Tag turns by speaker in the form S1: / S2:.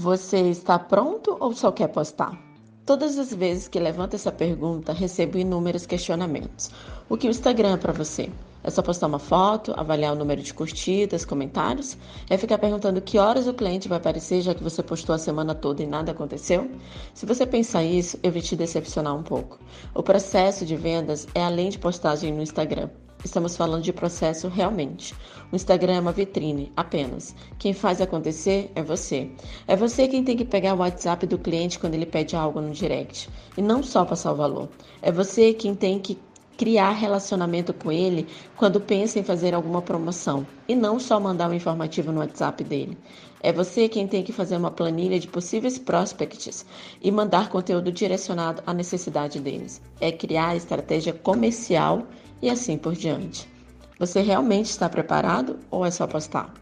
S1: Você está pronto ou só quer postar? Todas as vezes que levanto essa pergunta, recebo inúmeros questionamentos. O que o Instagram é para você? É só postar uma foto, avaliar o número de curtidas, comentários? É ficar perguntando que horas o cliente vai aparecer já que você postou a semana toda e nada aconteceu? Se você pensar isso, eu vou te decepcionar um pouco. O processo de vendas é além de postagem no Instagram. Estamos falando de processo realmente. O Instagram é uma vitrine, apenas. Quem faz acontecer é você. É você quem tem que pegar o WhatsApp do cliente quando ele pede algo no direct. E não só passar o valor. É você quem tem que criar relacionamento com ele quando pensa em fazer alguma promoção e não só mandar um informativo no WhatsApp dele. É você quem tem que fazer uma planilha de possíveis prospects e mandar conteúdo direcionado à necessidade deles. É criar estratégia comercial e assim por diante. Você realmente está preparado ou é só postar?